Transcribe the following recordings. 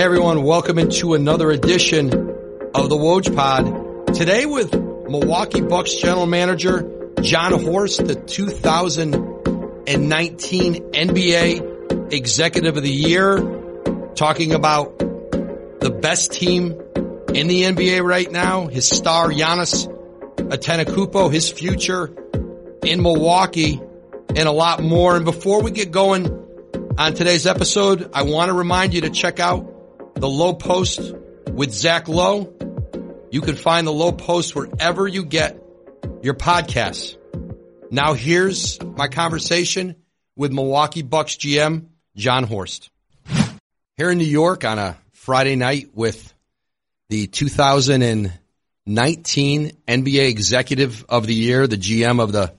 Hey everyone, welcome into another edition of the Woj Pod. Today with Milwaukee Bucks General Manager Jon Horst, the 2019 NBA Executive of the Year, talking about the best team in the NBA right now, his star Giannis Antetokounmpo, his future in Milwaukee, and a lot more. And before we get going on today's episode, I want to remind you to check out the Lowe Post with Zach Lowe. You can find the Lowe Post wherever you get your podcasts. Now here's my conversation with Milwaukee Bucks GM Jon Horst. Here in New York on a Friday night with the 2019 NBA Executive of the Year, the GM of the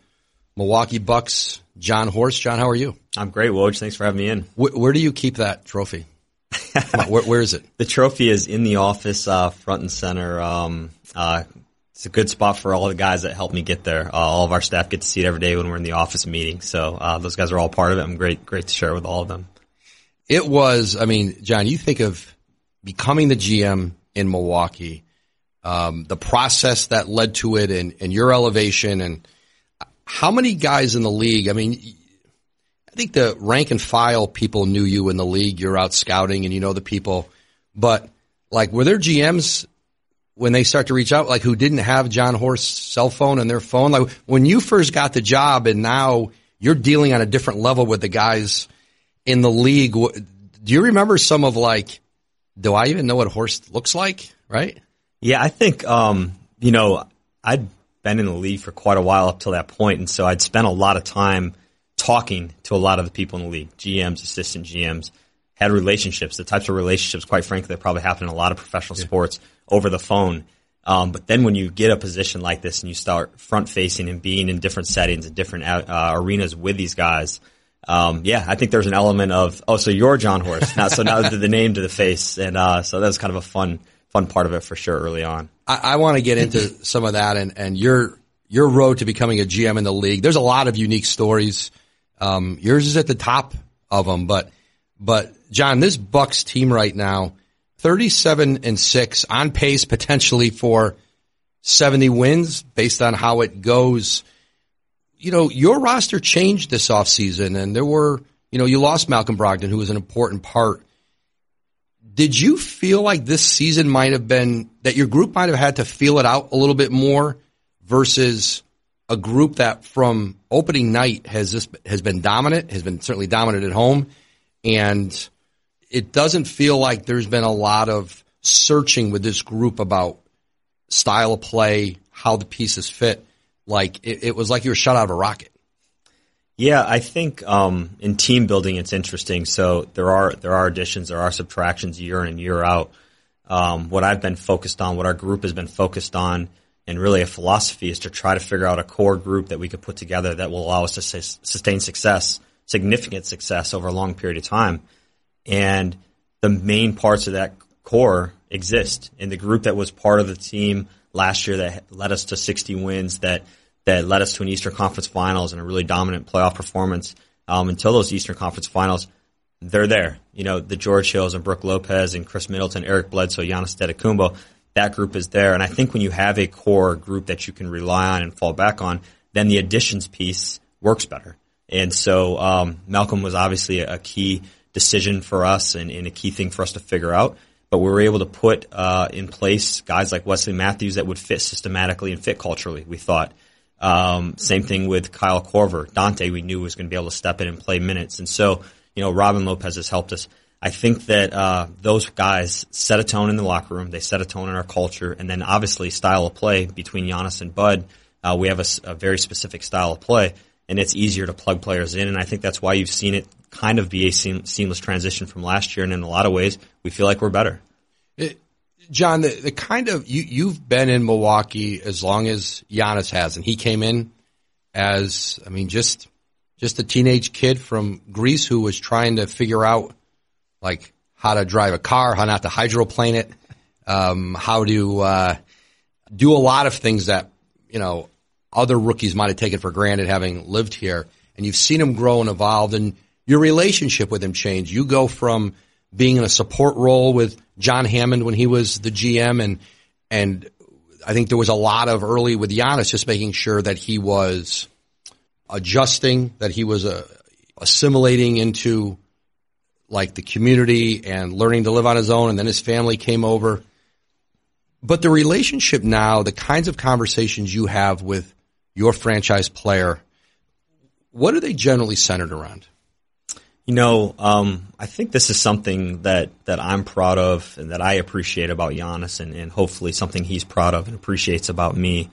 Milwaukee Bucks, Jon Horst. Jon, how are you? I'm great, Woj. Thanks for having me in. Where, where do you keep that trophy? Where, where is it? The trophy is in the office, uh, front and center. Um, uh, it's a good spot for all the guys that helped me get there. Uh, all of our staff get to see it every day when we're in the office meeting. So uh, those guys are all part of it. I'm great, great to share with all of them. It was. I mean, Jon, you think of becoming the GM in Milwaukee, um, the process that led to it, and, and your elevation, and how many guys in the league? I mean, I think the rank and file people knew you in the league. You're out scouting and you know the people. But like, were there GMs when they start to reach out, like who didn't have Jon Horst's cell phone and their phone? Like when you first got the job and now you're dealing on a different level with the guys in the league. Do you remember some of like, do I even know what Horst looks like? Right? Yeah, I think, um, you know, I'd been in the league for quite a while up till that point, and so I'd spent a lot of time talking to a lot of the people in the league, GMs, assistant GMs, had relationships, the types of relationships, quite frankly, that probably happen in a lot of professional yeah. sports over the phone. Um, but then when you get a position like this and you start front facing and being in different settings and different uh, arenas with these guys, um, yeah, I think there's an element of, oh, so you're Jon Horst. now, so now the name to the face. And, uh, so that was kind of a fun, fun part of it for sure early on. I, I want to get into some of that and, and your, your road to becoming a GM in the league. There's a lot of unique stories. Um, yours is at the top of them, but but Jon, this Bucks team right now, thirty-seven and six, on pace potentially for seventy wins based on how it goes. You know, your roster changed this offseason, and there were, you know, you lost Malcolm Brogdon, who was an important part. Did you feel like this season might have been that your group might have had to feel it out a little bit more versus a group that from opening night has this has been dominant, has been certainly dominant at home, and it doesn't feel like there's been a lot of searching with this group about style of play, how the pieces fit. Like it, it was like you were shot out of a rocket. Yeah, I think um, in team building it's interesting. So there are there are additions, there are subtractions year in and year out. Um, what I've been focused on, what our group has been focused on and really a philosophy is to try to figure out a core group that we could put together that will allow us to sustain success, significant success over a long period of time. And the main parts of that core exist in the group that was part of the team last year that led us to 60 wins, that that led us to an Eastern Conference Finals and a really dominant playoff performance. Um, until those Eastern Conference Finals, they're there. You know, the George Hills and Brook Lopez and Khris Middleton, Eric Bledsoe, Giannis Antetokounmpo that group is there. And I think when you have a core group that you can rely on and fall back on, then the additions piece works better. And so um, Malcolm was obviously a, key decision for us and, and, a key thing for us to figure out. But we were able to put uh, in place guys like Wesley Matthews that would fit systematically and fit culturally. We thought. Um, same thing with Kyle Korver. Donte, we knew was going to be able to step in and play minutes. And so, you know, Robin Lopez has helped us. I think that uh, those guys set a tone in the locker room. They set a tone in our culture, and then obviously style of play between Giannis and Bud. Uh, we have a, a, very specific style of play, and it's easier to plug players in. And I think that's why you've seen it kind of be a seam, seamless transition from last year. And in a lot of ways, we feel like we're better. It, Jon, the, the kind of you you've been in Milwaukee as long as Giannis has, and he came in as I mean just just a teenage kid from Greece who was trying to figure out like how to drive a car, how not to hydroplane it, um, how to uh, do a lot of things that you know other rookies might have taken for granted having lived here. And you've seen him grow and evolve, and your relationship with him change. You go from being in a support role with John Hammond when he was the GM and and I think there was a lot of early with Giannis just making sure that he was adjusting, that he was uh, assimilating into like the community and learning to live on his own. And then his family came over. But the relationship now, the kinds of conversations you have with your franchise player, what are they generally centered around? You know, um, I think this is something that, that I'm proud of and that I appreciate about Giannis and, and hopefully something he's proud of and appreciates about me.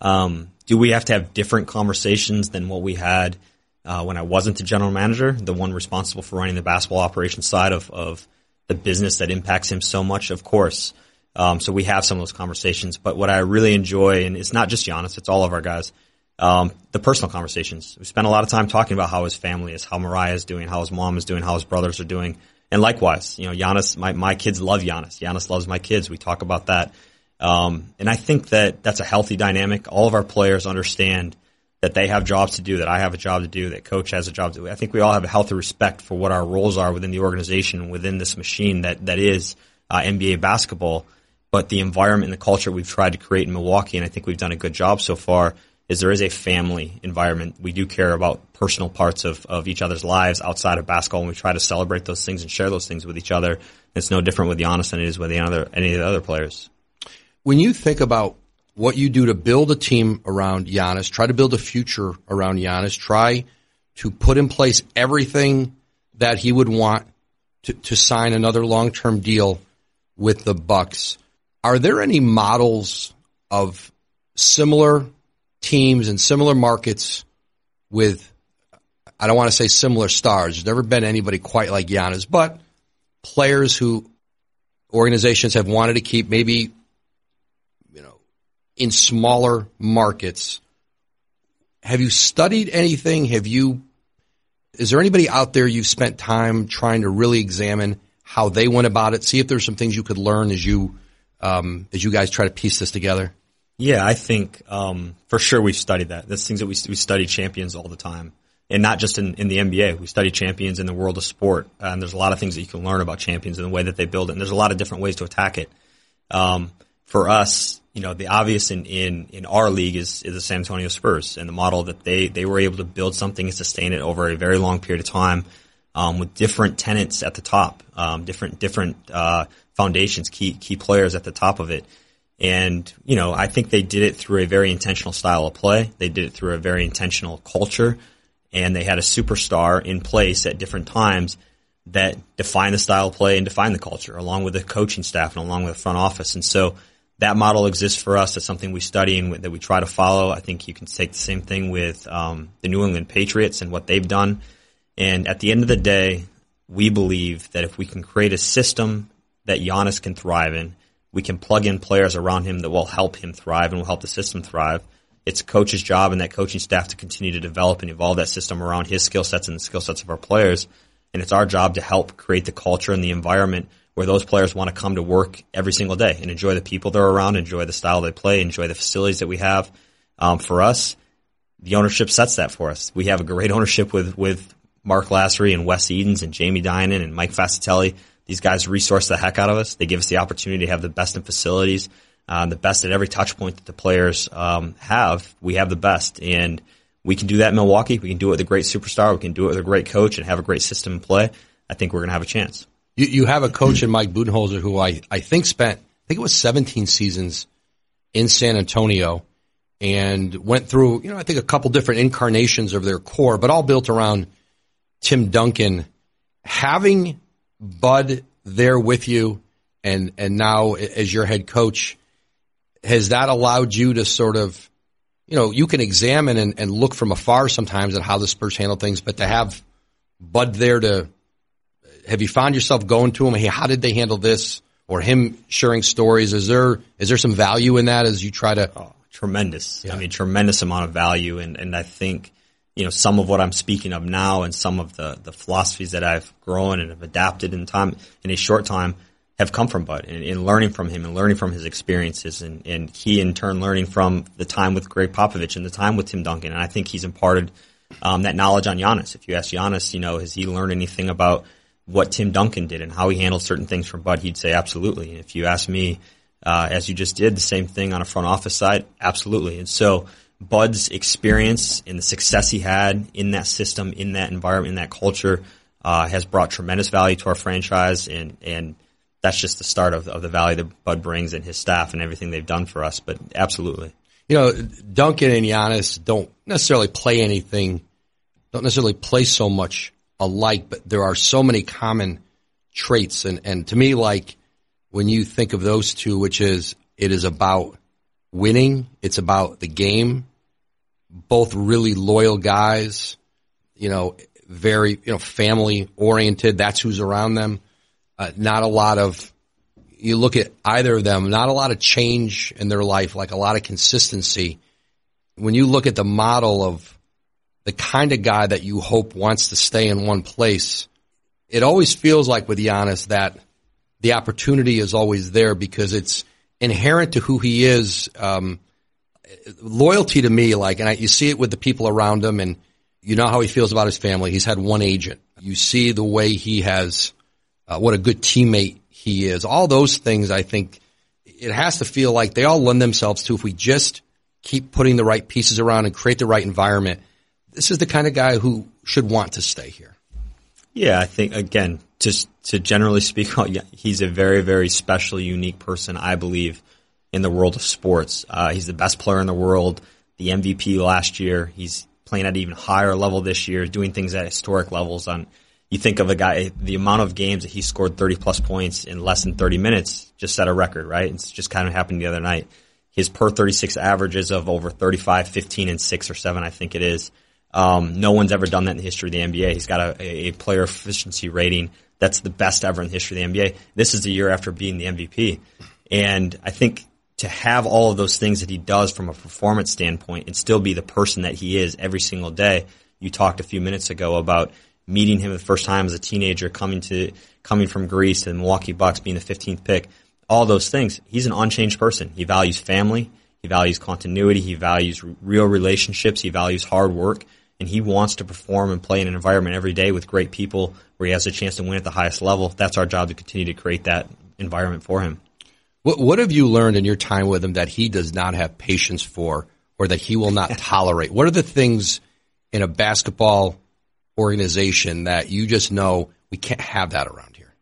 Um, do we have to have different conversations than what we had uh, when I wasn't the general manager, the one responsible for running the basketball operations side of, of the business that impacts him so much? Of course. Um, so we have some of those conversations. But what I really enjoy, and it's not just Giannis, it's all of our guys, um, the personal conversations. We spend a lot of time talking about how his family is, how Mariah is doing, how his mom is doing, how his brothers are doing. And likewise, you know, Giannis, my, my kids love Giannis. Giannis loves my kids. We talk about that. Um, and I think that that's a healthy dynamic. All of our players understand that they have jobs to do, that I have a job to do, that coach has a job to do. I think we all have a healthy respect for what our roles are within the organization, within this machine that, that is uh, NBA basketball. But the environment and the culture we've tried to create in Milwaukee, and I think we've done a good job so far, is there is a family environment. We do care about personal parts of, of each other's lives outside of basketball, and we try to celebrate those things and share those things with each other. It's no different with Giannis than it is with any other any of the other players. When you think about what you do to build a team around Giannis, try to build a future around Giannis, try to put in place everything that he would want to, to sign another long term deal with the Bucks. Are there any models of similar teams and similar markets with, I don't want to say similar stars. There's never been anybody quite like Giannis, but players who organizations have wanted to keep maybe, you know, in smaller markets. Have you studied anything? Have you, is there anybody out there you've spent time trying to really examine how they went about it? See if there's some things you could learn as you, um, as you guys try to piece this together? Yeah, I think um, for sure we've studied that. That's things that we we study champions all the time, and not just in, in the NBA. We study champions in the world of sport, and there's a lot of things that you can learn about champions and the way that they build it. And there's a lot of different ways to attack it. Um, for us, you know, the obvious in, in, in our league is, is the San Antonio Spurs and the model that they, they were able to build something and sustain it over a very long period of time, um, with different tenants at the top, um, different, different, uh, foundations, key, key players at the top of it. And, you know, I think they did it through a very intentional style of play. They did it through a very intentional culture. And they had a superstar in place at different times that defined the style of play and defined the culture, along with the coaching staff and along with the front office. And so that model exists for us. That's something we study and that we try to follow. I think you can take the same thing with um, the New England Patriots and what they've done. And at the end of the day, we believe that if we can create a system that Giannis can thrive in, we can plug in players around him that will help him thrive and will help the system thrive. It's coach's job and that coaching staff to continue to develop and evolve that system around his skill sets and the skill sets of our players. And it's our job to help create the culture and the environment where those players want to come to work every single day and enjoy the people they're around, enjoy the style they play, enjoy the facilities that we have. Um, for us, the ownership sets that for us. We have a great ownership with, with Marc Lasry and Wes Edens and Jamie Dinan and Mike Fascitelli these guys resource the heck out of us. They give us the opportunity to have the best in facilities, uh, the best at every touch point that the players um, have. We have the best, and we can do that in Milwaukee. We can do it with a great superstar. We can do it with a great coach and have a great system in play. I think we're going to have a chance. You, you have a coach in Mike Budenholzer who I, I think spent, I think it was 17 seasons in San Antonio and went through, you know, I think a couple different incarnations of their core, but all built around Tim Duncan. Having Bud there with you and, and now as your head coach, has that allowed you to sort of, you know, you can examine and, and look from afar sometimes at how the Spurs handle things, but to have Bud there to, have you found yourself going to him? Hey, how did they handle this? Or him sharing stories? Is there, is there some value in that as you try to? Oh, tremendous. Yeah. I mean, tremendous amount of value. And, and I think, you know, some of what I'm speaking of now and some of the, the philosophies that I've grown and have adapted in time, in a short time, have come from Bud and, and learning from him and learning from his experiences and, and he in turn learning from the time with Gregg Popovich and the time with Tim Duncan. And I think he's imparted um, that knowledge on Giannis. If you ask Giannis, you know, has he learned anything about what Tim Duncan did and how he handled certain things from Bud, he'd say absolutely. And if you ask me, uh, as you just did, the same thing on a front office side, absolutely. And so Bud's experience and the success he had in that system, in that environment, in that culture, uh, has brought tremendous value to our franchise, and and that's just the start of, of the value that Bud brings and his staff and everything they've done for us. But absolutely, you know, Duncan and Giannis don't necessarily play anything, don't necessarily play so much alike, but there are so many common traits, and and to me, like when you think of those two, which is it is about winning, it's about the game, both really loyal guys, you know, very, you know, family oriented. That's who's around them. Uh, not a lot of, you look at either of them, not a lot of change in their life, like a lot of consistency. When you look at the model of the kind of guy that you hope wants to stay in one place, it always feels like with Giannis that the opportunity is always there because it's inherent to who he is. Um, loyalty to me, like, and I, you see it with the people around him, and you know how he feels about his family. He's had one agent. You see the way he has, uh, what a good teammate he is. All those things, I think, it has to feel like they all lend themselves to if we just keep putting the right pieces around and create the right environment. This is the kind of guy who should want to stay here. Yeah, I think again, just to generally speak, he's a very, very special, unique person. I believe in the world of sports. Uh, he's the best player in the world, the MVP last year. He's playing at an even higher level this year, doing things at historic levels. On you think of a guy, the amount of games that he scored 30 plus points in less than 30 minutes just set a record, right? It's just kind of happened the other night. His per 36 averages of over 35, 15, and six or seven, I think it is. Um, no one's ever done that in the history of the NBA. He's got a, a player efficiency rating that's the best ever in the history of the NBA. This is the year after being the MVP. And I think to have all of those things that he does from a performance standpoint and still be the person that he is every single day. You talked a few minutes ago about meeting him the first time as a teenager, coming to coming from Greece to the Milwaukee Bucks, being the 15th pick. All those things. He's an unchanged person. He values family. He values continuity. He values real relationships. He values hard work, and he wants to perform and play in an environment every day with great people where he has a chance to win at the highest level. That's our job to continue to create that environment for him. What, what have you learned in your time with him that he does not have patience for or that he will not tolerate? What are the things in a basketball organization that you just know we can't have that around here?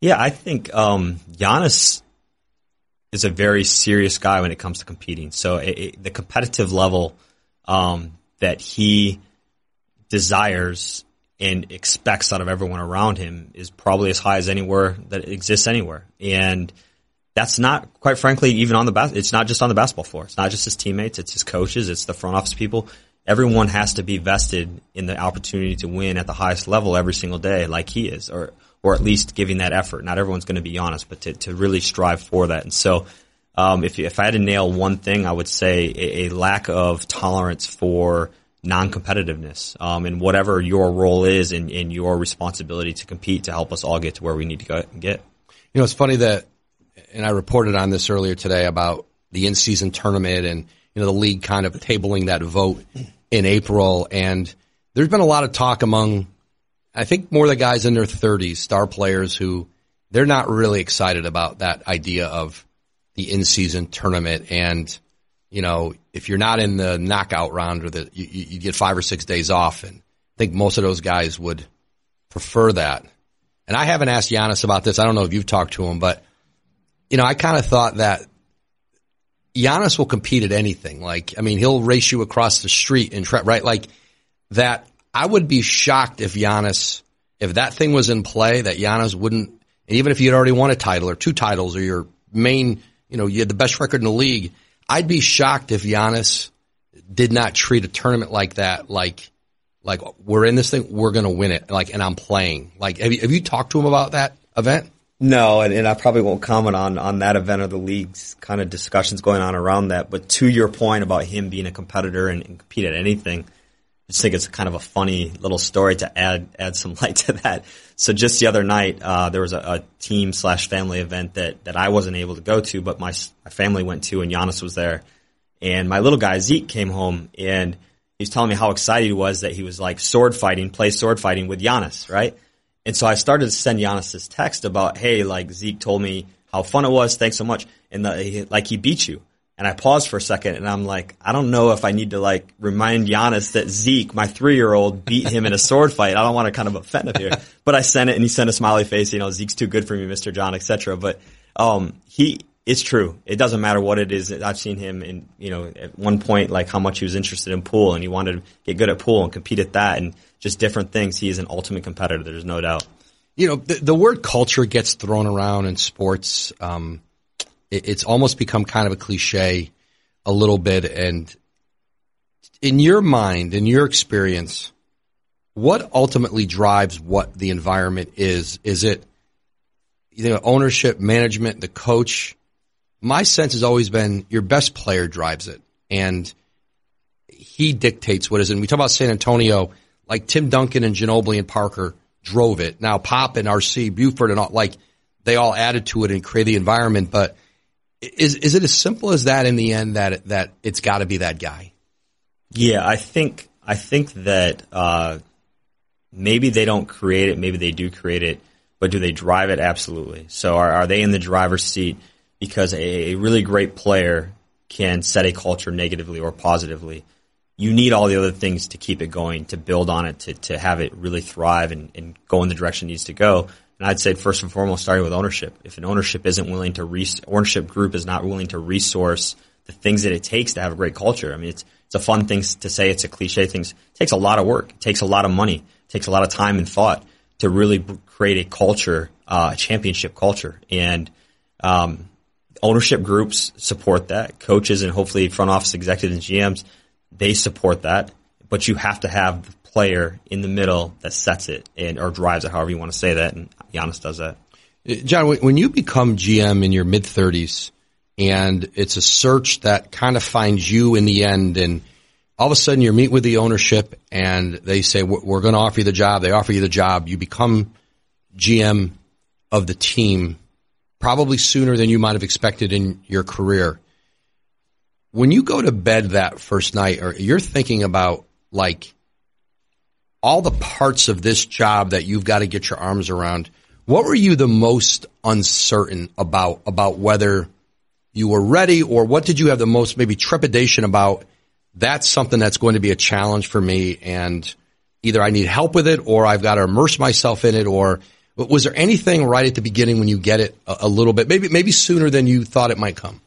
Yeah, I think um, Giannis is a very serious guy when it comes to competing. So it, it, the competitive level um, that he desires and expects out of everyone around him is probably as high as anywhere that exists anywhere. And – that's not, quite frankly, even on the bas- it's not just on the basketball floor. It's not just his teammates. It's his coaches. It's the front office people. Everyone has to be vested in the opportunity to win at the highest level every single day, like he is, or or at least giving that effort. Not everyone's going to be honest, but to, to really strive for that. And so, um, if if I had to nail one thing, I would say a, a lack of tolerance for non-competitiveness um, and whatever your role is in your responsibility to compete to help us all get to where we need to go, and get. You know, it's funny that and I reported on this earlier today about the in-season tournament and you know the league kind of tabling that vote in April, and there's been a lot of talk among, I think, more the guys in their 30s, star players who they're not really excited about that idea of the in-season tournament, and you know if you're not in the knockout round or the you, you get five or six days off, and I think most of those guys would prefer that. And I haven't asked Giannis about this. I don't know if you've talked to him, but you know, I kind of thought that Giannis will compete at anything. Like, I mean, he'll race you across the street and try, right? Like that. I would be shocked if Giannis, if that thing was in play, that Giannis wouldn't, and even if had already won a title or two titles or your main, you know, you had the best record in the league, I'd be shocked if Giannis did not treat a tournament like that, like, like we're in this thing, we're going to win it. Like, and I'm playing. Like, have you, have you talked to him about that event? No, and, and I probably won't comment on, on that event or the league's kind of discussions going on around that. But to your point about him being a competitor and, and compete at anything, I just think it's kind of a funny little story to add add some light to that. So just the other night, uh, there was a, a team slash family event that, that I wasn't able to go to, but my, my family went to, and Giannis was there. And my little guy Zeke came home, and he was telling me how excited he was that he was like sword fighting, play sword fighting with Giannis, right? And so I started to send Giannis this text about, hey, like Zeke told me how fun it was. Thanks so much. And the, like he beat you. And I paused for a second and I'm like, I don't know if I need to like remind Giannis that Zeke, my three year old, beat him in a sword fight. I don't want to kind of offend him here. But I sent it and he sent a smiley face, you know, Zeke's too good for me, Mr. John, etc. But um he it's true. It doesn't matter what it is. I've seen him in, you know, at one point, like how much he was interested in pool and he wanted to get good at pool and compete at that and just different things. He is an ultimate competitor. There's no doubt. You know, the, the word culture gets thrown around in sports. Um, it, it's almost become kind of a cliche a little bit. And in your mind, in your experience, what ultimately drives what the environment is? Is it, you know, ownership, management, the coach? my sense has always been your best player drives it and he dictates what is. And we talk about San Antonio, like Tim Duncan and Ginobili and Parker drove it. Now Pop and RC Buford and all, like they all added to it and created the environment. But is, is it as simple as that in the end that, that it's got to be that guy? Yeah, I think, I think that, uh, maybe they don't create it. Maybe they do create it, but do they drive it? Absolutely. So are, are they in the driver's seat? because a, a really great player can set a culture negatively or positively. You need all the other things to keep it going, to build on it, to, to have it really thrive and, and go in the direction it needs to go. And I'd say first and foremost, starting with ownership. If an ownership isn't willing to res- ownership group is not willing to resource the things that it takes to have a great culture. I mean, it's it's a fun thing to say. It's a cliche thing. It takes a lot of work. It takes a lot of money. It takes a lot of time and thought to really create a culture, uh, a championship culture. And um, ownership groups support that. Coaches and hopefully front office executives and GMs, they support that. But you have to have the player in the middle that sets it and or drives it, however you want to say that. And Giannis does that. Uh, Jon, when you become GM in your mid thirties, and it's a search that kind of finds you in the end, and all of a sudden you meet with the ownership, and they say we're going to offer you the job. They offer you the job. You become GM of the team probably sooner than you might have expected in your career. When you go to bed that first night, or you're thinking about like all the parts of this job that you've got to get your arms around, what were you the most uncertain about, about whether you were ready or what did you have the most maybe trepidation about? That's something that's going to be a challenge for me and either I need help with it or I've got to immerse myself in it or was there anything right at the beginning when you get it a, a little bit, maybe maybe sooner than you thought it might come?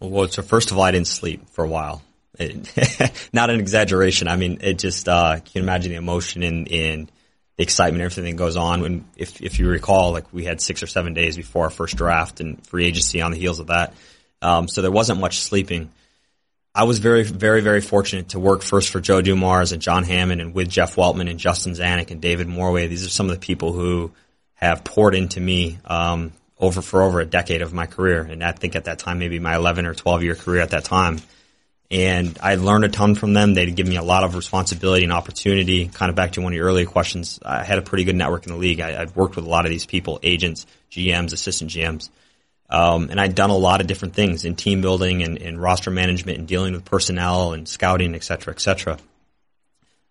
Well, so first of all, I didn't sleep for a while. It, not an exaggeration. I mean, it just uh, can imagine the emotion and, and the excitement, everything that goes on. When if if you recall, like we had six or seven days before our first draft and free agency on the heels of that, um, so there wasn't much sleeping. I was very, very, very fortunate to work first for Joe Dumars and John Hammond and with Jeff Weltman and Justin Zanik and David Morway. These are some of the people who have poured into me um, over for over a decade of my career, and I think at that time maybe my 11 or 12 year career at that time. And I learned a ton from them. They'd give me a lot of responsibility and opportunity. Kind of back to one of your earlier questions, I had a pretty good network in the league. I, would worked with a lot of these people, agents, GMs, assistant GMs. Um, and I'd done a lot of different things in team building and, and roster management and dealing with personnel and scouting, et cetera, et cetera.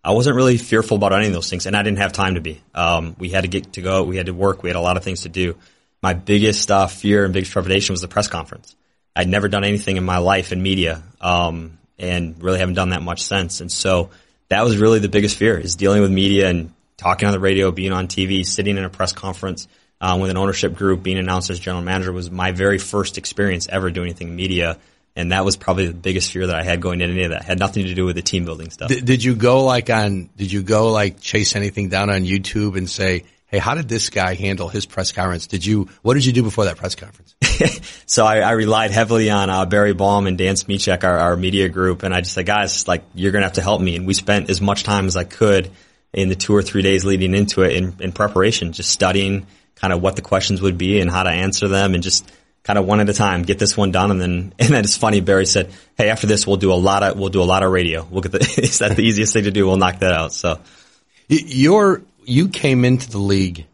I wasn't really fearful about any of those things, and I didn't have time to be. Um, we had to get to go. We had to work. We had a lot of things to do. My biggest uh, fear and biggest trepidation was the press conference. I'd never done anything in my life in media, um, and really haven't done that much since. And so that was really the biggest fear: is dealing with media and talking on the radio, being on TV, sitting in a press conference um, with an ownership group, being announced as general manager was my very first experience ever doing anything in media and that was probably the biggest fear that I had going into any of that. It had nothing to do with the team building stuff. Did, did you go like on? Did you go like chase anything down on YouTube and say, "Hey, how did this guy handle his press conference?" Did you? What did you do before that press conference? so I, I, relied heavily on uh, Barry Baum and Dan Smyczek, our, our media group, and I just said, "Guys, like you're gonna have to help me." And we spent as much time as I could in the two or three days leading into it in, in preparation, just studying kind of what the questions would be and how to answer them, and just kind of one at a time, get this one done, and then and then it's funny. Barry said, "Hey, after this, we'll do a lot of we'll do a lot of radio. We'll get the is that the easiest thing to do? We'll knock that out." So, your you came into the league,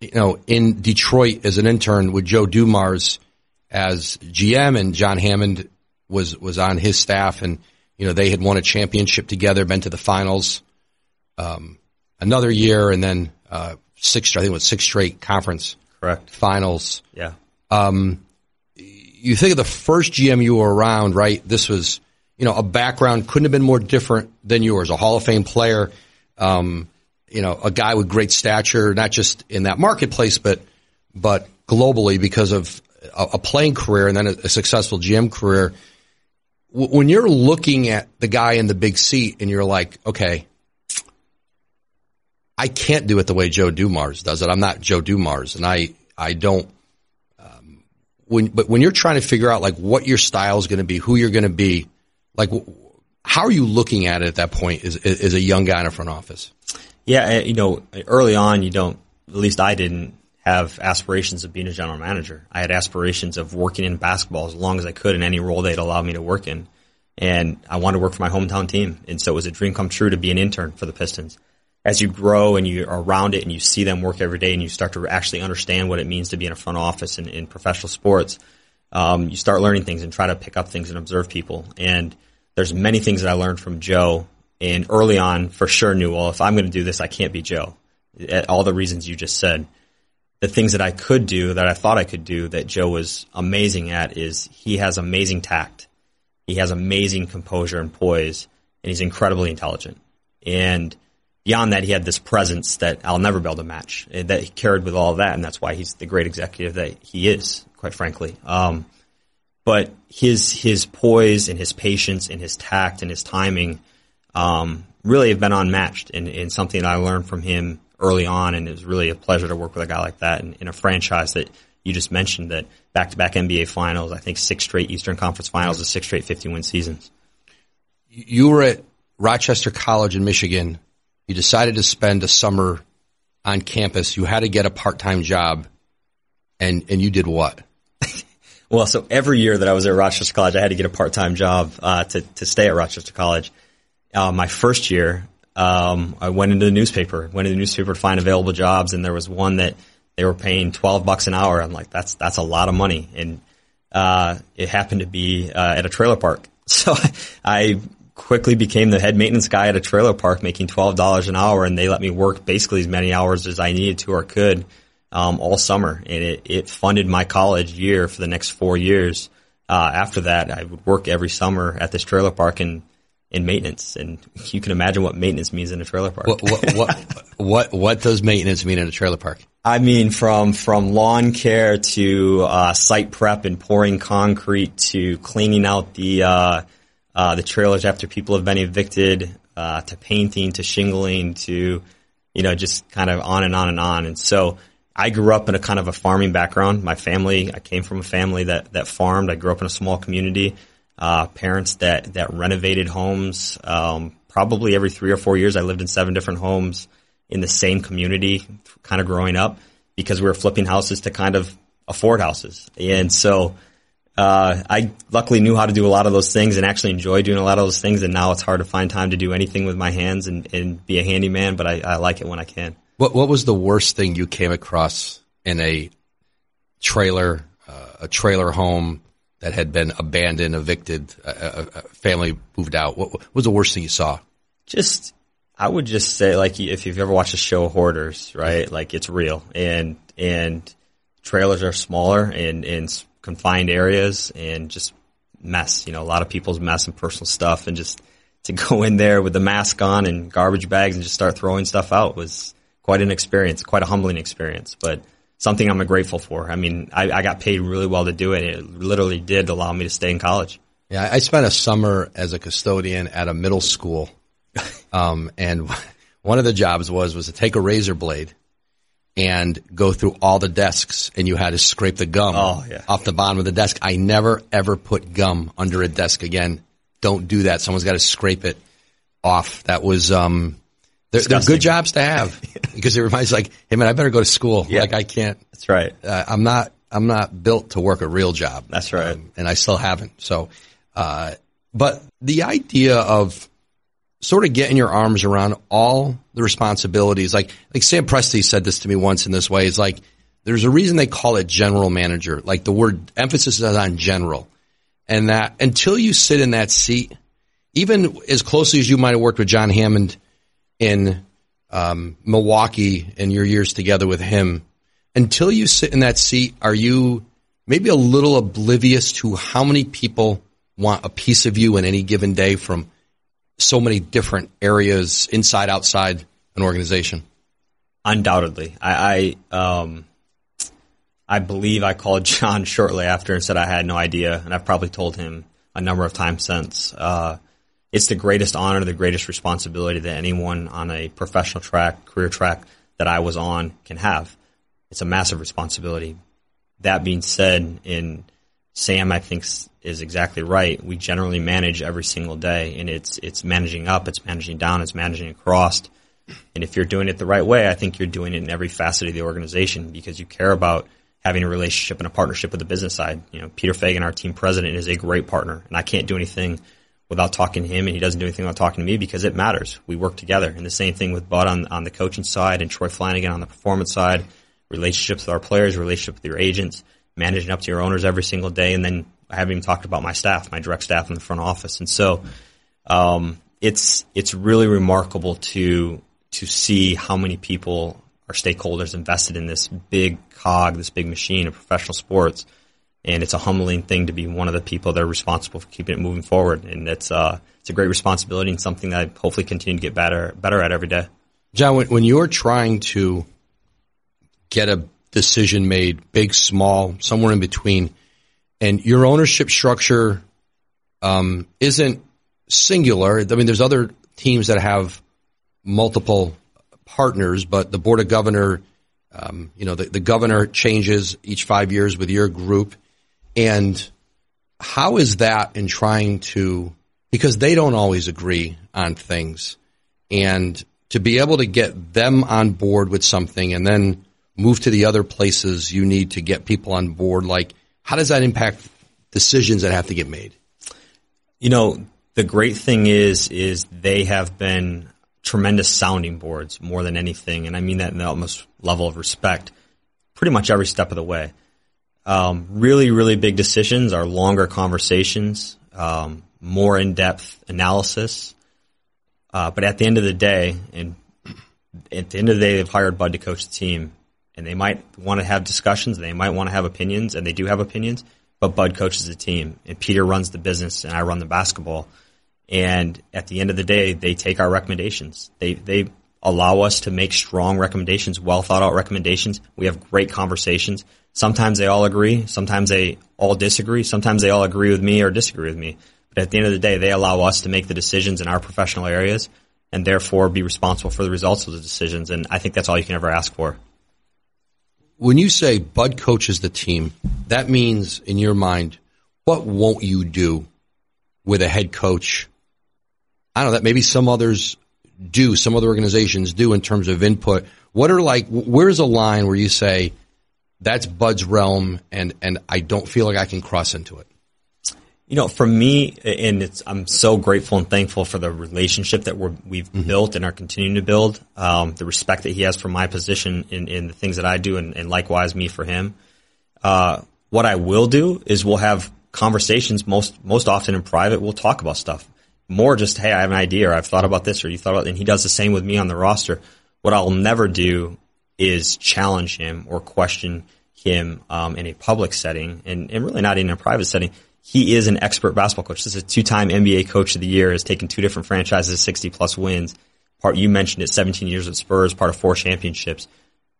you know, in Detroit as an intern with Joe Dumars as GM, and John Hammond was was on his staff, and you know they had won a championship together, been to the finals, um, another year, and then uh, six, I think it was six straight conference Correct. finals. Yeah. You think of the first GM you were around, right? This was, you know, a background couldn't have been more different than yours. A Hall of Fame player, um, you know, a guy with great stature, not just in that marketplace, but but globally because of a, playing career and then a, successful GM career. When you're looking at the guy in the big seat and you're like, okay, I can't do it the way Joe Dumars does it. I'm not Joe Dumars, and I I don't. Um, when but when you're trying to figure out like what your style is going to be, who you're going to be, like how are you looking at it at that point? As, as a young guy in a front office, Yeah, uh, you know, early on, you don't. At least I didn't have aspirations of being a general manager. I had aspirations of working in basketball as long as I could in any role they'd allow me to work in, and I wanted to work for my hometown team. And so it was a dream come true to be an intern for the Pistons. As you grow and you're around it and you see them work every day and you start to actually understand what it means to be in a front office in, in professional sports, um, you start learning things and try to pick up things and observe people. And there's many things that I learned from Joe. And early on, for sure, knew well if I'm going to do this, I can't be Joe. At all the reasons you just said. The things that I could do that I thought I could do that Joe was amazing at is he has amazing tact, he has amazing composure and poise, and he's incredibly intelligent. And beyond that, he had this presence that I'll never be able to match. eh, That he carried with all of that, and that's why he's the great executive that he is, quite frankly. Um, but his his poise and his patience and his tact and his timing um, really have been unmatched, and, and something that I learned from him early on, and it was really a pleasure to work with a guy like that in, in a franchise that you just mentioned that back to back NBA finals, I think six straight Eastern Conference finals, and six straight fifty win seasons. you were at Rochester College in Michigan. You decided to spend a summer on campus. You had to get a part time job, and and you did what? Well, so every year that I was at Rochester College, I had to get a part-time job uh, to to stay at Rochester College. Uh, my first year, um, I went into the newspaper, went into the newspaper to find available jobs, and there was one that they were paying twelve bucks an hour. I'm like, that's that's a lot of money, and uh, it happened to be uh, at a trailer park. So I quickly became the head maintenance guy at a trailer park, making twelve dollars an hour, and they let me work basically as many hours as I needed to or could um, all summer, and it, it funded my college year for the next four years. Uh, after that, I would work every summer at this trailer park in in maintenance, and you can imagine what maintenance means in a trailer park. What what what what, what does maintenance mean in a trailer park? I mean, from from lawn care to uh, site prep and pouring concrete to cleaning out the uh, uh, the trailers after people have been evicted, uh, to painting to shingling to you know just kind of on and on and on. And so I grew up in a kind of a farming background. My family, I came from a family that that farmed. I grew up in a small community. Uh, parents that that renovated homes. Um, probably every three or four years, I lived in seven different homes in the same community, kind of growing up, because we were flipping houses to kind of afford houses. And so uh, I luckily knew how to do a lot of those things and actually enjoy doing a lot of those things. And now it's hard to find time to do anything with my hands and, and be a handyman, but I, I like it when I can. What what was the worst thing you came across in a trailer, uh, a trailer home that had been abandoned, evicted, a, a, a family moved out? What, what was the worst thing you saw? Just, I would just say, like, if you've ever watched the show Hoarders, right? Like, it's real, and and trailers are smaller and in confined areas, and just mess. You know, a lot of people's mess and personal stuff, and just to go in there with the mask on and garbage bags and just start throwing stuff out was quite an experience, quite a humbling experience, but something I'm grateful for. I mean, I, I got paid really well to do it. It literally did allow me to stay in college. Yeah, I spent a summer as a custodian at a middle school, um, and one of the jobs was was to take a razor blade and go through all the desks, and you had to scrape the gum Oh, yeah. off the bottom of the desk. I never ever put gum under a desk again. Don't do that. Someone's got to scrape it off. That was um, they're, they're good jobs to have because it reminds like, hey man, I better go to school. Yeah. Like I can't. That's right. Uh, I'm not. I'm not built to work a real job. That's right. Um, and I still haven't. So, uh, but the idea of sort of getting your arms around all the responsibilities, like like Sam Presti said this to me once in this way, is like there's a reason they call it general manager. Like the word emphasis is on general, and that until you sit in that seat, even as closely as you might have worked with John Hammond in um, Milwaukee and your years together with him, until you sit in that seat, are you maybe a little oblivious to how many people want a piece of you in any given day from so many different areas, inside, outside an organization? Undoubtedly, I I, um, I believe I called John shortly after and said I had no idea, and I've probably told him a number of times since. Uh, it's the greatest honor, the greatest responsibility that anyone on a professional track, career track that I was on can have. It's a massive responsibility. That being said, in Sam, I think is exactly right. We generally manage every single day, and it's it's managing up, it's managing down, it's managing across. And if you're doing it the right way, I think you're doing it in every facet of the organization because you care about having a relationship and a partnership with the business side. You know, Peter Feigin, our team president, is a great partner, and I can't do anything without talking to him, and he doesn't do anything without talking to me because it matters. We work together, and the same thing with Bud on on the coaching side and Troy Flanagan on the performance side. Relationships with our players, relationship with your agents, managing up to your owners every single day, and then I haven't even talked about my staff, my direct staff in the front office, and so um, it's it's really remarkable to to see how many people are stakeholders invested in this big cog, this big machine of professional sports and it's a humbling thing to be one of the people that are responsible for keeping it moving forward. And it's uh, it's a great responsibility and something that I hopefully continue to get better better at every day. Jon, when, when you're trying to get a decision made, big, small, somewhere in between, and your ownership structure um, isn't singular. I mean, there's other teams that have multiple partners, but the board of governor, um, you know, the, the governor changes each five years with your group. And how is that in trying to, because they don't always agree on things, and to be able to get them on board with something and then move to the other places you need to get people on board, like how does that impact decisions that have to get made? You know, the great thing is, is they have been tremendous sounding boards more than anything, and I mean that in the utmost level of respect, pretty much every step of the way. Um, really, really big decisions are longer conversations, um, more in depth analysis. Uh, but at the end of the day, and at the end of the day, they've hired Bud to coach the team, and they might want to have discussions, they might want to have opinions, and they do have opinions. But Bud coaches the team, and Peter runs the business, and I run the basketball. And at the end of the day, they take our recommendations. They they allow us to make strong recommendations, well thought out recommendations. We have great conversations. Sometimes they all agree. Sometimes they all disagree. Sometimes they all agree with me or disagree with me. But at the end of the day, they allow us to make the decisions in our professional areas and therefore be responsible for the results of the decisions. And I think that's all you can ever ask for. When you say Bud coaches the team, that means in your mind, what won't you do with a head coach? I don't know that maybe some others do, some other organizations do in terms of input. What are like, where's a line where you say, that's Bud's realm, and and I don't feel like I can cross into it. You know, for me, and it's I'm so grateful and thankful for the relationship that we have mm-hmm. built and are continuing to build. Um, the respect that he has for my position in, in the things that I do, and, and likewise me for him. Uh, what I will do is we'll have conversations most most often in private. We'll talk about stuff more. Just hey, I have an idea, or I've thought about this, or you thought about, and he does the same with me on the roster. What I'll never do is challenge him or question him um, in a public setting and, and really not in a private setting. He is an expert basketball coach. This is a two-time NBA coach of the year, has taken two different franchises, 60 plus wins. Part you mentioned it, 17 years at Spurs, part of four championships.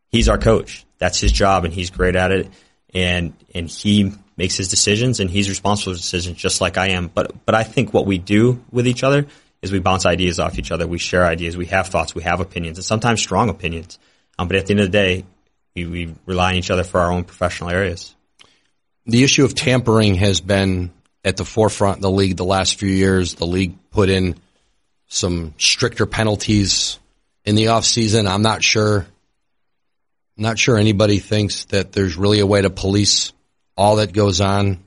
He's our coach. That's his job, and he's great at it. And and he makes his decisions, and he's responsible for decisions, just like I am. But but I think what we do with each other is we bounce ideas off each other. We share ideas. We have thoughts. We have opinions, and sometimes strong opinions. Um, but at the end of the day, we, we rely on each other for our own professional areas. The issue of tampering has been at the forefront of the league the last few years. The league put in some stricter penalties in the offseason. I'm not sure. I'm not sure anybody thinks that there's really a way to police all that goes on.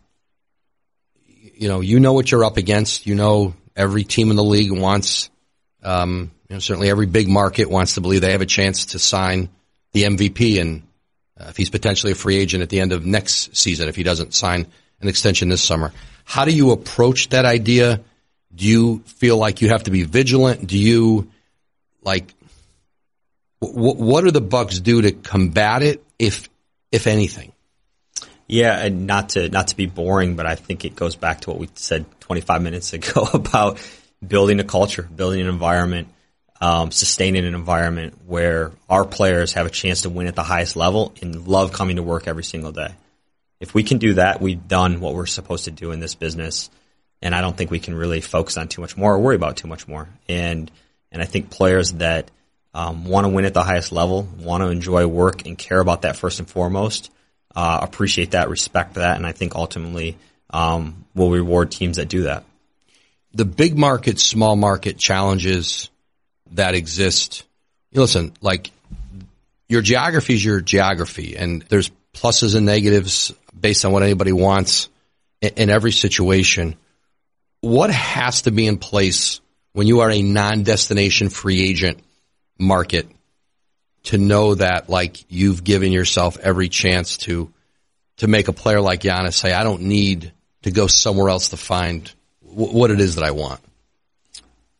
You know, you know what you're up against. You know every team in the league wants um, you know, certainly every big market wants to believe they have a chance to sign the MVP, and uh, if he's potentially a free agent at the end of next season, if he doesn't sign an extension this summer, how do you approach that idea? Do you feel like you have to be vigilant? Do you like? What, what do the Bucks do to combat it, if if anything? Yeah, and not to not to be boring, but I think it goes back to what we said 25 minutes ago about building a culture, building an environment, um, sustaining an environment where our players have a chance to win at the highest level and love coming to work every single day. If we can do that, we've done what we're supposed to do in this business, and I don't think we can really focus on too much more or worry about too much more. And and I think players that um, want to win at the highest level, want to enjoy work, and care about that first and foremost uh, appreciate that, respect that, and I think ultimately um, will reward teams that do that. The big market, small market challenges that exist. You listen, like your geography is your geography, and there's pluses and negatives based on what anybody wants in, in every situation. What has to be in place when you are a non-destination free agent market to know that like you've given yourself every chance to to make a player like Giannis say, I don't need to go somewhere else to find w- what it is that I want?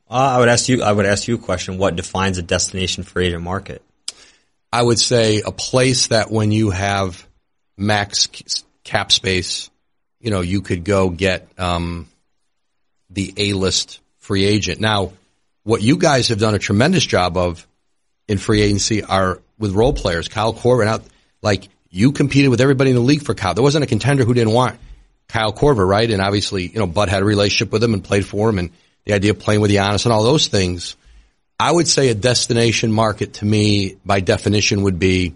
Uh, I would ask you. I would ask you a question. What defines a destination free agent market? I would say a place that when you have max cap space, you know, you could go get um, the A list free agent. Now, what you guys have done a tremendous job of in free agency are with role players. Kyle Korver, out like you competed with everybody in the league for Kyle. There wasn't a contender who didn't want Kyle Korver, right? And obviously, you know, Bud had a relationship with him and played for him and the idea of playing with the Giannis and all those things. I would say a destination market to me, by definition, would be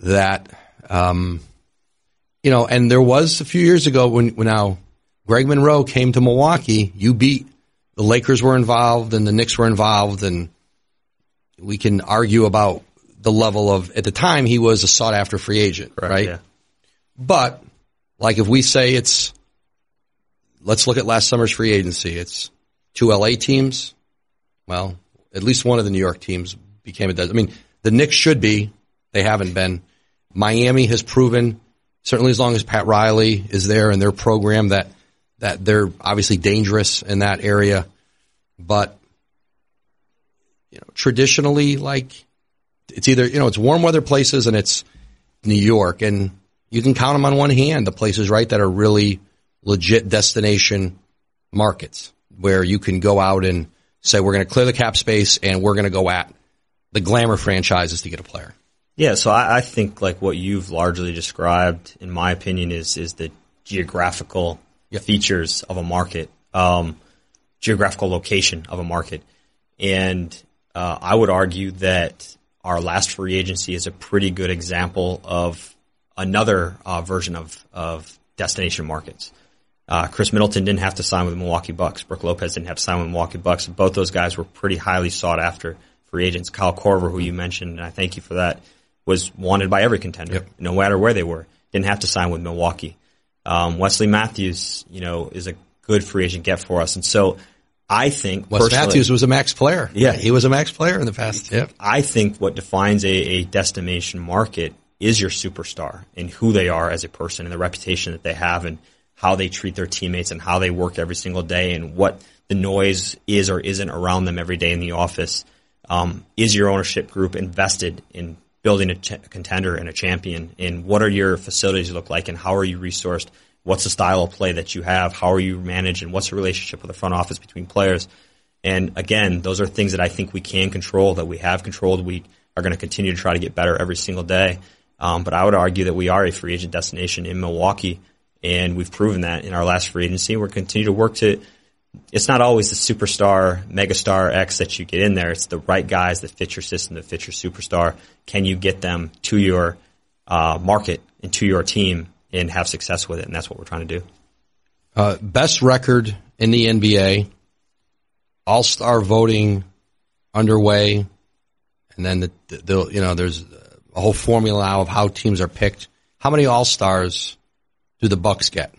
that, um, you know, and there was a few years ago when, when now Greg Monroe came to Milwaukee, you beat the Lakers were involved and the Knicks were involved and we can argue about the level of at the time he was a sought after free agent, Correct, right? Yeah. But like if we say it's let's look at last summer's free agency, it's two LA teams. Well, at least one of the New York teams became a I mean, the Knicks should be, they haven't been. Miami has proven certainly as long as Pat Riley is there and their program that that they're obviously dangerous in that area. But you know, traditionally like it's either, you know, it's warm weather places and it's New York and you can count them on one hand, the places, right, that are really legit destination markets where you can go out and say, we're going to clear the cap space and we're going to go at the glamour franchises to get a player. Yeah, so I, I, think like what you've largely described, in my opinion, is is the geographical yep. features of a market, um, geographical location of a market, and uh, I would argue that our last free agency is a pretty good example of another uh, version of, of destination markets. Uh, Khris Middleton didn't have to sign with the Milwaukee Bucks. Brook Lopez didn't have to sign with the Milwaukee Bucks. Both those guys were pretty highly sought after free agents. Kyle Korver, who you mentioned, and I thank you for that, was wanted by every contender, yep. no matter where they were. Didn't have to sign with Milwaukee. Um, Wesley Matthews, you know, is a good free agent get for us. And so I think Wes Matthews was a max player. Yeah, he was a max player in the past. Yeah, I think what defines a, a destination market is your superstar and who they are as a person and the reputation that they have and how they treat their teammates and how they work every single day and what the noise is or isn't around them every day in the office. Um, is your ownership group invested in building a, ch- contender and a champion? And what are your facilities look like and how are you resourced? What's the style of play that you have? How are you managed? And what's the relationship with the front office between players? And again, those are things that I think we can control, that we have controlled. We are going to continue to try to get better every single day. Um, but I would argue that we are a free agent destination in Milwaukee, and we've proven that in our last free agency. We're continue to work to. It's not always the superstar, megastar X that you get in there. It's the right guys that fit your system, that fit your superstar. Can you get them to your uh, market and to your team and have success with it. And that's what we're trying to do. Uh, best record in the NBA, All Star voting underway, and then the, the, you know there's a whole formula of how teams are picked. How many All Stars do the Bucks get?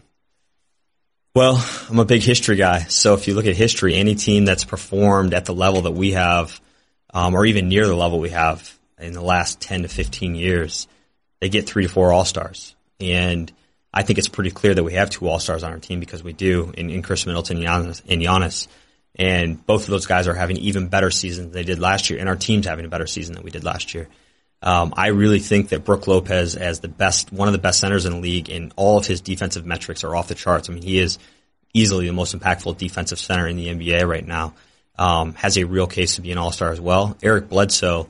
Well, I'm a big history guy, so if you look at history, any team that's performed at the level that we have, um, or even near the level we have in the last 10 to 15 years, they get three to four All Stars. And I think it's pretty clear that we have two all stars on our team because we do in, in Khris Middleton and Giannis, and Giannis. And both of those guys are having even better seasons than they did last year, and our team's having a better season than we did last year. Um, I really think that Brook Lopez, as the best, one of the best centers in the league, and all of his defensive metrics are off the charts. I mean, he is easily the most impactful defensive center in the NBA right now. Um, has a real case to be an All Star as well. Eric Bledsoe,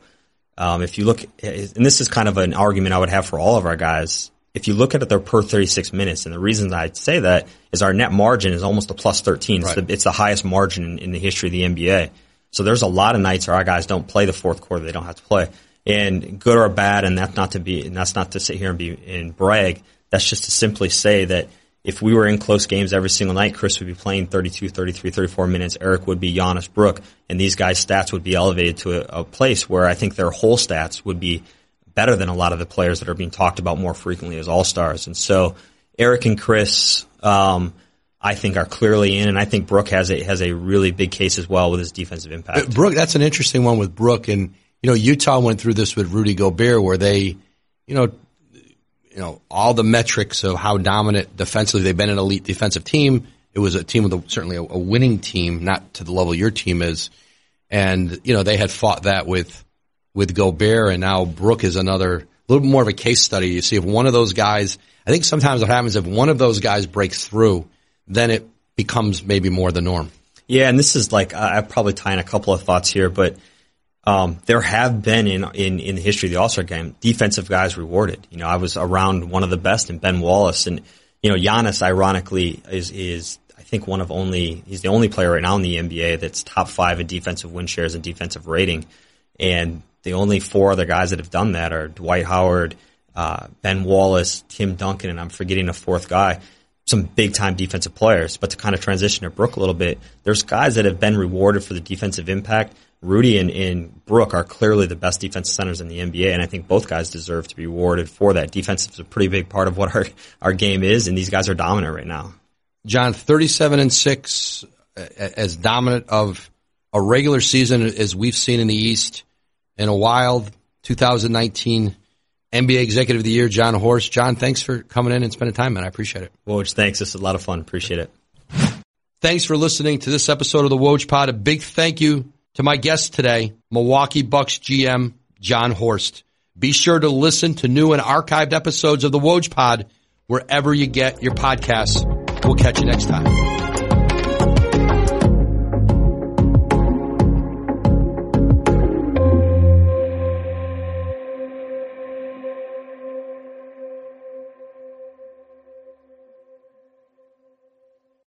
um, if you look, and this is kind of an argument I would have for all of our guys if you look at it, they're per 36 minutes. And the reason I say that is our net margin is almost a plus 13. Right. It's, the, it's, the, highest margin in, in, the history of the NBA. So there's a lot of nights where our guys don't play the fourth quarter. They don't have to play. And good or bad, and that's not to be, and that's not to sit here and be, and brag. That's just to simply say that if we were in close games every single night, Khris would be playing 32, 33, 34 minutes. Eric would be Giannis Brook, and these guys' stats would be elevated to a, a place where I think their whole stats would be better than a lot of the players that are being talked about more frequently as all stars. And so Eric and Khris, um, I think are clearly in, and I think Brook has a has a really big case as well with his defensive impact. Brook, that's an interesting one with Brook, and you know Utah went through this with Rudy Gobert, where they, you know, you know all the metrics of how dominant defensively they've been an elite defensive team. It was a team with a, certainly a, a winning team, not to the level your team is, and you know they had fought that with with Gobert, and now Brook is another little bit more of a case study. You see if one of those guys, I think sometimes what happens if one of those guys breaks through, then it becomes maybe more the norm. Yeah, and this is like I probably tie in a couple of thoughts here, but um, there have been in, in in the history of the All Star game defensive guys rewarded. You know, I was around one of the best in Ben Wallace, and you know Giannis, ironically, is is I think one of only he's the only player right now in the NBA that's top five in defensive win shares and defensive rating, and the only four other guys that have done that are Dwight Howard, uh, Ben Wallace, Tim Duncan, and I'm forgetting a fourth guy. Some big time defensive players. But to kind of transition to Brook a little bit, there's guys that have been rewarded for the defensive impact. Rudy and, and Brook are clearly the best defensive centers in the NBA, and I think both guys deserve to be rewarded for that. Defense is a pretty big part of what our, our game is, and these guys are dominant right now. Jon, 37 and 6, as dominant of a regular season as we've seen in the East in a wild 2019 NBA Executive of the Year, Jon Horst. Jon, thanks for coming in and spending time, man. I appreciate it. Woj, thanks. This is a lot of fun. Appreciate it. Thanks for listening to this episode of the Woj Pod. A big thank you to my guest today, Milwaukee Bucks GM, Jon Horst. Be sure to listen to new and archived episodes of the Woj Pod wherever you get your podcasts. We'll catch you next time.